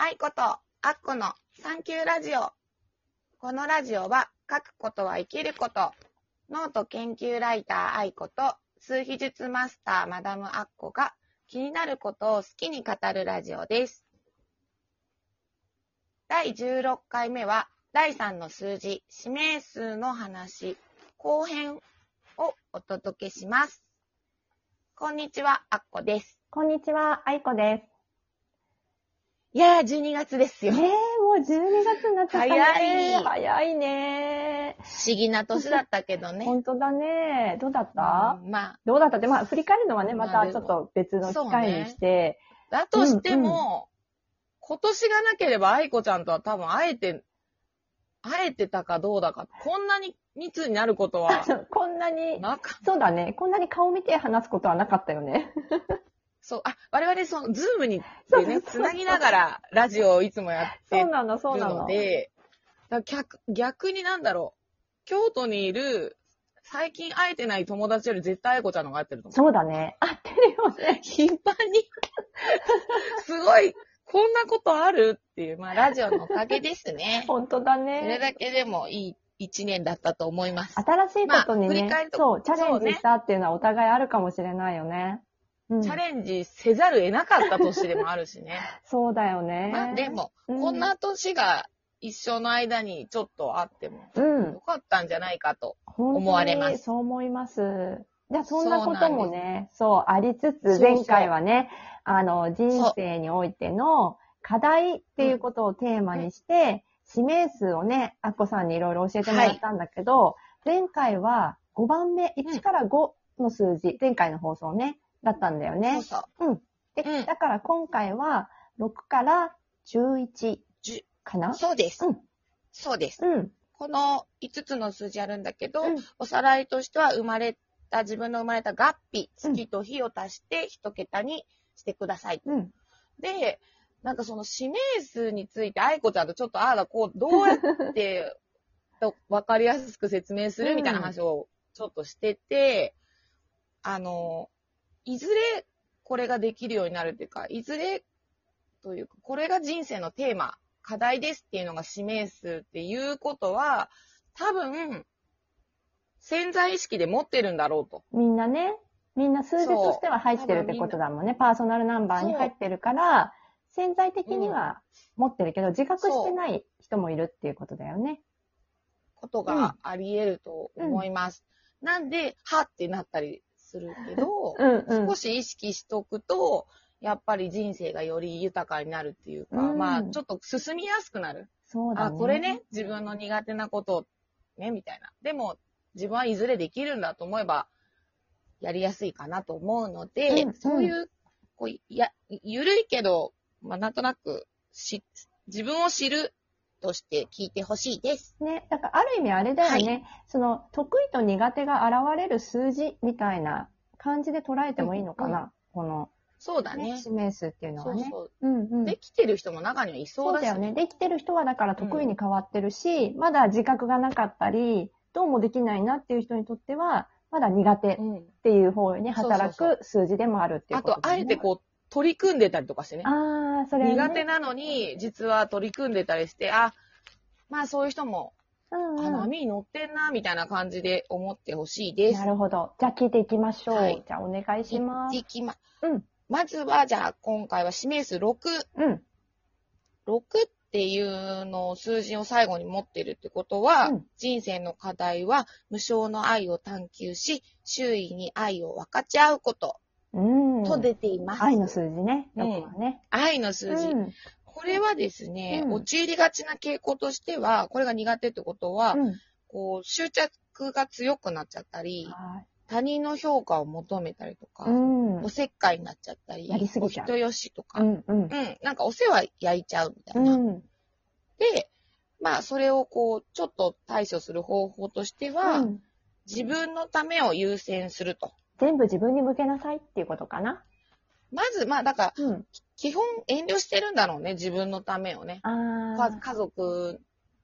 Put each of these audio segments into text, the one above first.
愛子とアッコのサンキューラジオ。このラジオは書くことは生きること。ノート研究ライター愛子と数秘術マスターマダムアッコが気になることを好きに語るラジオです。第16回目は第3の数字、使命数の話、後編をお届けします。こんにちは、アッコです。こんにちは、愛子ですいやー、12月ですす。よ。ねえ、もう12月になっちゃったね。早い早いね。不思議な年だったけどね。本当だね。どうだった、うんまあ、どうだった？って、まあ、振り返るのはね、ままあたちょっと別の機会にして。だとしても、今年がなければ愛子ちゃんとは多分会えて、会えてたかどうだか、こんなに密になることは こんなに、そうだね。こんなに顔見て話すことはなかったよね。そう、あ、我々その、ズームにそうでね、つなぎながらラジオをいつもやってるそうなの、そうなの。ので、だから逆逆になんだろう、京都にいる、最近会えてない友達より絶対愛子ちゃんの方が会ってると思う。そうだね。合ってるよね。頻繁に、すごい、こんなことあるっていう、まあ、ラジオのおかげですね。本当だそれね。だけでもいい一年だったと思います。新しいことにね、まあ振り返るとそう、チャレンジしたっていうのはお互いあるかもしれないよね。うん、チャレンジせざる得なかった年でもあるしね。そうだよね。まあ、でも、うんこんな年が一生の間にちょっとあってもうんよ。かったんじゃないかと。思われますそう思います。じゃあそんなこともね、そうありつつ、前回はね、あの、人生においての課題っていうことをテーマにして、指名数をね、アッコさんにいろいろ教えてもらったんだけど、前回は5番目、1から5の数字、前回の放送ね、だったんだよそうね。そう。で、うんだから今回は6から11じゅかな？そうです。うんそうです。うん。この5つの数字あるんだけど、うんおさらいとしては生まれた、自分の生まれた合日、月と日を足して一桁にしてください。うん。で、なんかその指名数について、愛子ちゃんとちょっとああだこう、どうやって と分かりやすく説明するみたいな話をちょっとしてて、あの、いずれこれができるようになるっていうか、いずれというか、これが人生のテーマ、課題ですっていうのが指名数っていうことは、多分、潜在意識で持ってるんだろうと。みんなね、みんな数字としては入ってるってことだもんね。パーソナルナンバーに入ってるから、潜在的には持ってるけど、自覚してない人もいるっていうことだよね。ことがあり得ると思います。なんで、はってなったりするけど、うんうん少。し意識しとくと、やっぱり人生がより豊かになるっていうか、うんまあ、ちょっと進みやすくなる。あ、そうだね。これね、自分の苦手なこと、ね、みたいな。でも、自分はいずれできるんだと思えば、やりやすいかなと思うので、うんそういう、こう、や、ゆるいけど、まあ、なんとなく、し、自分を知るとして聞いてほしいです。ね、だからある意味あれだよね、その得意と苦手が現れる数字みたいな感じで捉えてもいいのかな、この、ねそうだね。指名数っていうのはね。そうそう。うんうん。できてる人も中にはいそだし、そううだよね。できてる人はだから得意に変わってるし、まだ自覚がなかったり、どうもできないなっていう人にとっては、まだ苦手っうん。ていう方に働く数字でもあるっていうあことと、あえてこう、取り組んでたりとかしてね。ああ、それ、ね、苦手なのに、実は取り組んでたりして、あ、まあそういう人も、うんあ、うん波に乗ってんな、みたいな感じで思ってほしいですな。るほど。じゃあ聞いていきましょう。はいじゃあお願いします。いきま、うんまずは、じゃあ、今回は指名数6。うん。6っていうのを数字を最後に持ってるってことは、うん人生の課題は無償の愛を探求し、周囲に愛を分かち合うことうん。と出ています。愛の数字ね。ね。愛の数字。うん。これはですね、うん陥りがちな傾向としては、これが苦手ってことは、うん。こう、執着が強くなっちゃったり、はい他人の評価を求めたりとか、うんお。せっかいになっちゃったり、やりすぎちゃうお人よしとか、うん、うん。うん。なんかお世話焼いちゃうみたいうな。ん。で、まあ、それをこう、ちょっと対処する方法としては、うん自分のためを優先すると。全部自分に向けなさいっていうことかな？まず、まあ、だから、うん。基本遠慮してるんだろうね、自分のためをね。家族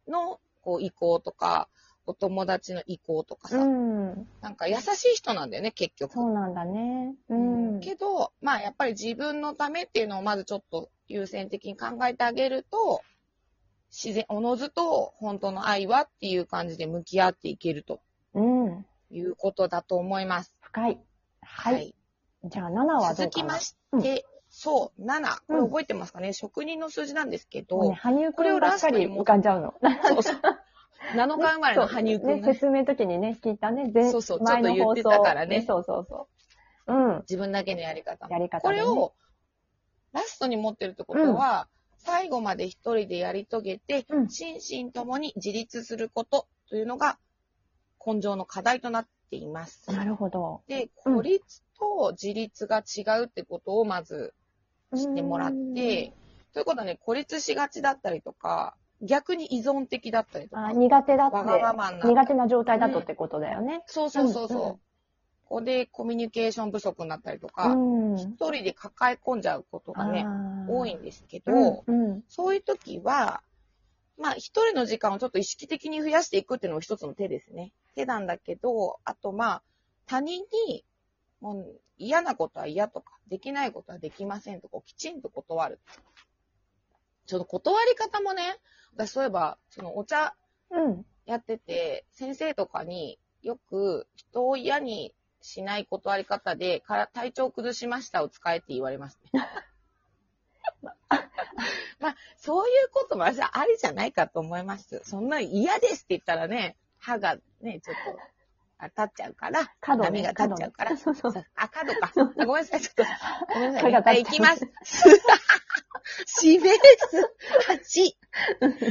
のこう意向とか、お友達の意向とかさ、うん。なんか優しい人なんだよね、結局。そうなんだね。うん。けど、まあやっぱり自分のためっていうのをまずちょっと優先的に考えてあげると、自然、おのずと本当の愛はっていう感じで向き合っていけるとうん。いうことだと思います。深い。はい。じゃあ、7はどうかな？続きましうんて、そう、7。これうん覚えてますかね、職人の数字なんですけど、もうね、羽生くんばっかり浮かんじゃうの。そうそう。7日生まれの羽生くんね、がね説明の時にね、聞いたね。前そうそう前のちょっと言って放送たからねそうそうそう。うん。自分だけのやり方。やり方でねこれを、ラストに持ってるってことは、最後まで一人でやり遂げて、うん心身ともに自立することというのが、根性の課題となっています。なるほど。で、うん孤立と自立が違うってことをまず知ってもらって、ということはね、孤立しがちだったりとか、逆に依存的だったりとあか、苦手だって、わがままにな苦手な状態だとってことだよね。そうそうそうそう。うんうんここでコミュニケーション不足になったりとか、うん。一人で抱え込んじゃうことがね、多いんですけど、うんうんそういう時は、まあ、一人の時間をちょっと意識的に増やしていくっていうのも一つの手ですね。手なんだけど、あとまあ、他人に、もう嫌なことは嫌とか、できないことはできませんとか、きちんと断る。ちょっと断り方もね、私そういえば、そのお茶うん。やってて、先生とかによく人を嫌にしない断り方で、から体調崩しましたを使えって言われますね。まあ、そういうこともありじゃないかと思います。そんな嫌ですって言ったらね、歯がね、ちょっと、あ立っちゃうから、角ね波が立っちゃうから。角ねそうそうあ、角か。あごめんなさい、ちょっと。ごめんなさい。はい、行きます。しめす。八。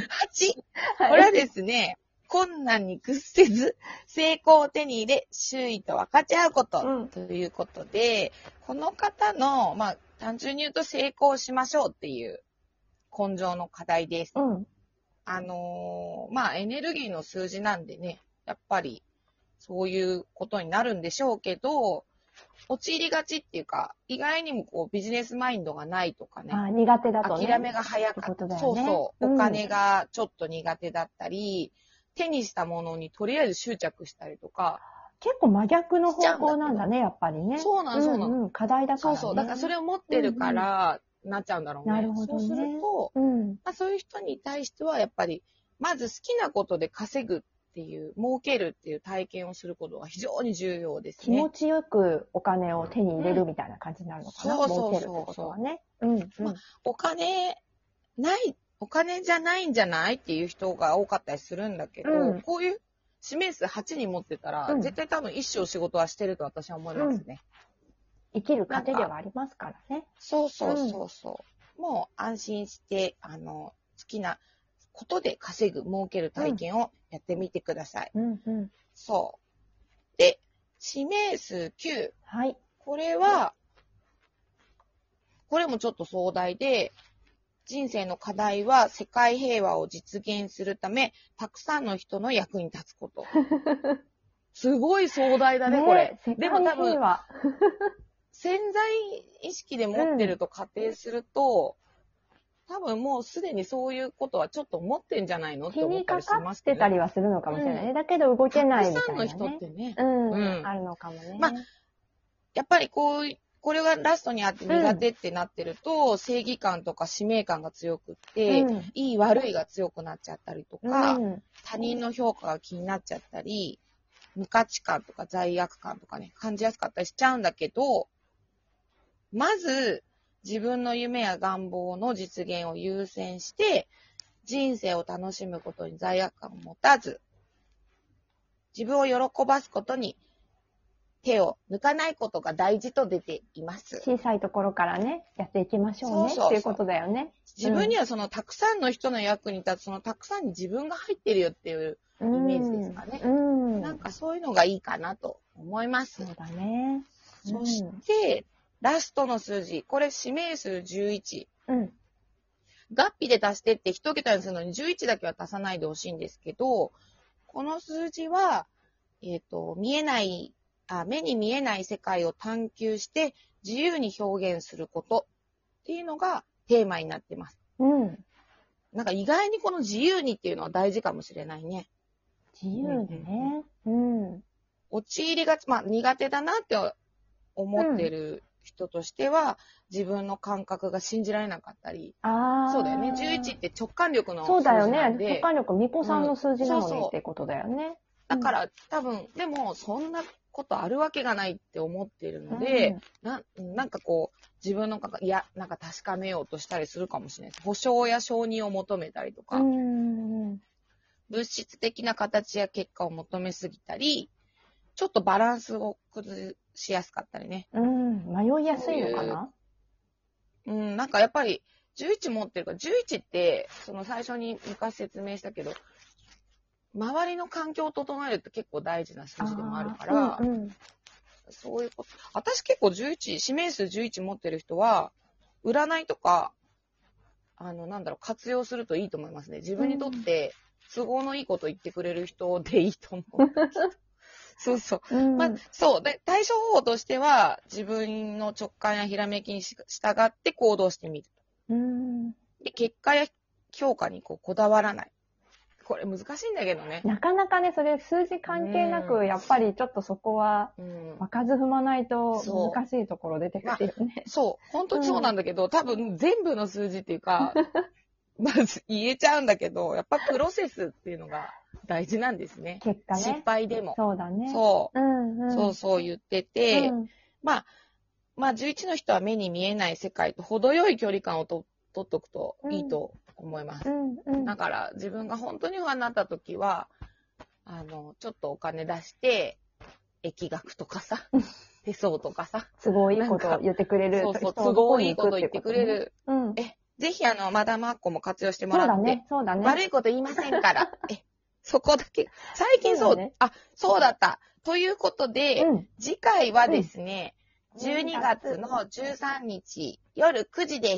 八。これはですね、困難に屈せず、成功を手に入れ、周囲と分かち合うこと、うんということで、この方の、まあ、単純に言うと成功しましょうっていう根性の課題です。うん。あのーまあ、エネルギーの数字なんでね、やっぱり、そういうことになるんでしょうけど、陥りがちっていうか、意外にもこうビジネスマインドがないとかね。あ苦手だとね。諦めが早かった。ねそうそう。うんお金がちょっと苦手だったり、手にしたものにとりあえず執着したりとか、結構真逆の方向なんだね、やっぱりね。そうなのそうなのんん課題だからね。そうそう。だからそれを持ってるから、なっちゃうんだろうね。なるほどねそうすると、うん。まあ、そういう人に対しては、やっぱり、まず好きなことで稼ぐっていう、儲けるっていう体験をすることが非常に重要ですね。気持ちよくお金を手に入れるみたいな感じになるのかな？そうそうそう儲けるってことはね。うん。うんまお金、ない、お金じゃないんじゃないっていう人が多かったりするんだけど、うんこういう指名数8人持ってたら、うん絶対多分一生仕事はしてると私は思いますね。生きる糧ではありますからね。そうそうそうそう。もう安心して、あの、好きなことで稼ぐ、儲ける体験をやってみてください。うんうん。そう。で、指名数9。はい。これは、これもちょっと壮大で、人生の課題は世界平和を実現するため、たくさんの人の役に立つこと。すごい壮大だね、これ。世でも多分。潜在意識で持ってると仮定すると、多分もうすでにそういうことはちょっと思ってんじゃないのって気思ったりしますけど。てたりはするのかもしれないね。だけど動けないみたいなたくさんの人っね。てね、うん、うんあるのかもね。まあやっぱりこう、これがラストにあって苦手ってなってると、正義感とか使命感が強くって、うんいい悪いが強くなっちゃったりとか、うん他人の評価が気になっちゃったり、無価値観とか罪悪感とかね、感じやすかったりしちゃうんだけど、まず、自分の夢や願望の実現を優先して、人生を楽しむことに罪悪感を持たず、自分を喜ばすことに手を抜かないことが大事と出ています。小さいところからね、やっていきましょうねそうそういうことだよね。自分にはそのたくさんの人の役に立つ、そのたくさんに自分が入ってるよっていう、イメージですかねうん。なんかそういうのがいいかなと思いますそう。だね。そして、ラストの数字。これ、指名数11。うん。合併で足してって一桁にするのに11だけは足さないでほしいんですけど、この数字は、えっ、と、見えないあ、目に見えない世界を探求して自由に表現することっていうのがテーマになってます。うん。なんか意外にこの自由にっていうのは大事かもしれないね。自由でね。うん。陥りがち、まあ苦手だなって思ってる人としては、自分の感覚が信じられなかったり、ああ。そうだよね。11って直感力のそうだよね。数字なんで直感力、巫女さんの数字なのうんそうそうにってことだよね。だから多分、でもそんなことあるわけがないって思ってるので、ななんかこう、自分の感覚、いや、なんか確かめようとしたりするかもしれないです。保証や承認を求めたりとか、うん、うん。物質的な形や結果を求めすぎたり、ちょっとバランスを崩しやすかったりね。うん。迷いやすいのかな？うん、なんかやっぱり、11持ってるから、11って、その最初に昔説明したけど、周りの環境を整えるって結構大事な数字でもあるから、うんうんそういうこと。私結構11、指名数11持ってる人は、占いとか、あの、なんだろう、活用するといいと思いますね。自分にとって都合のいいこと言ってくれる人でいいと思う。そうそう。うんまあ、そう。で、対処方法としては、自分の直感やひらめきに従って行動してみる。うんで、結果や評価にこうこだわらない。これ難しいんだけどね。なかなかね、それ数字関係なうく、やっぱりちょっとそこは、うん。場数踏まないとそう難しいところ出てくるよね。そう。本当にそうなんだけど、多分全部の数字っていうか、まず言えちゃうんだけど、やっぱプロセスっていうのが大事なんですね。結果失ね。敗でも。そうだね。そうう。んうん。そうそう言ってて、うんまあ、まあ、11の人は目に見えない世界と程よい距離感をと取っとくといいと思います。うんうん。だから、自分が本当に不安になった時は、あの、ちょっとお金出して、疫学とかさ、手相とかさ、都合いいことを言ってくれる。そうそう、都合いいこと言ってくれね。る。うん。え、ぜひあの、マダムアッコも活用してもそうらって、だね、そうだね。悪いこと言いませんから。え、そこだけ。最近そう、そうだねあ、そうだった。ということで、うん。次回はですね、うん12月の13日夜9時です。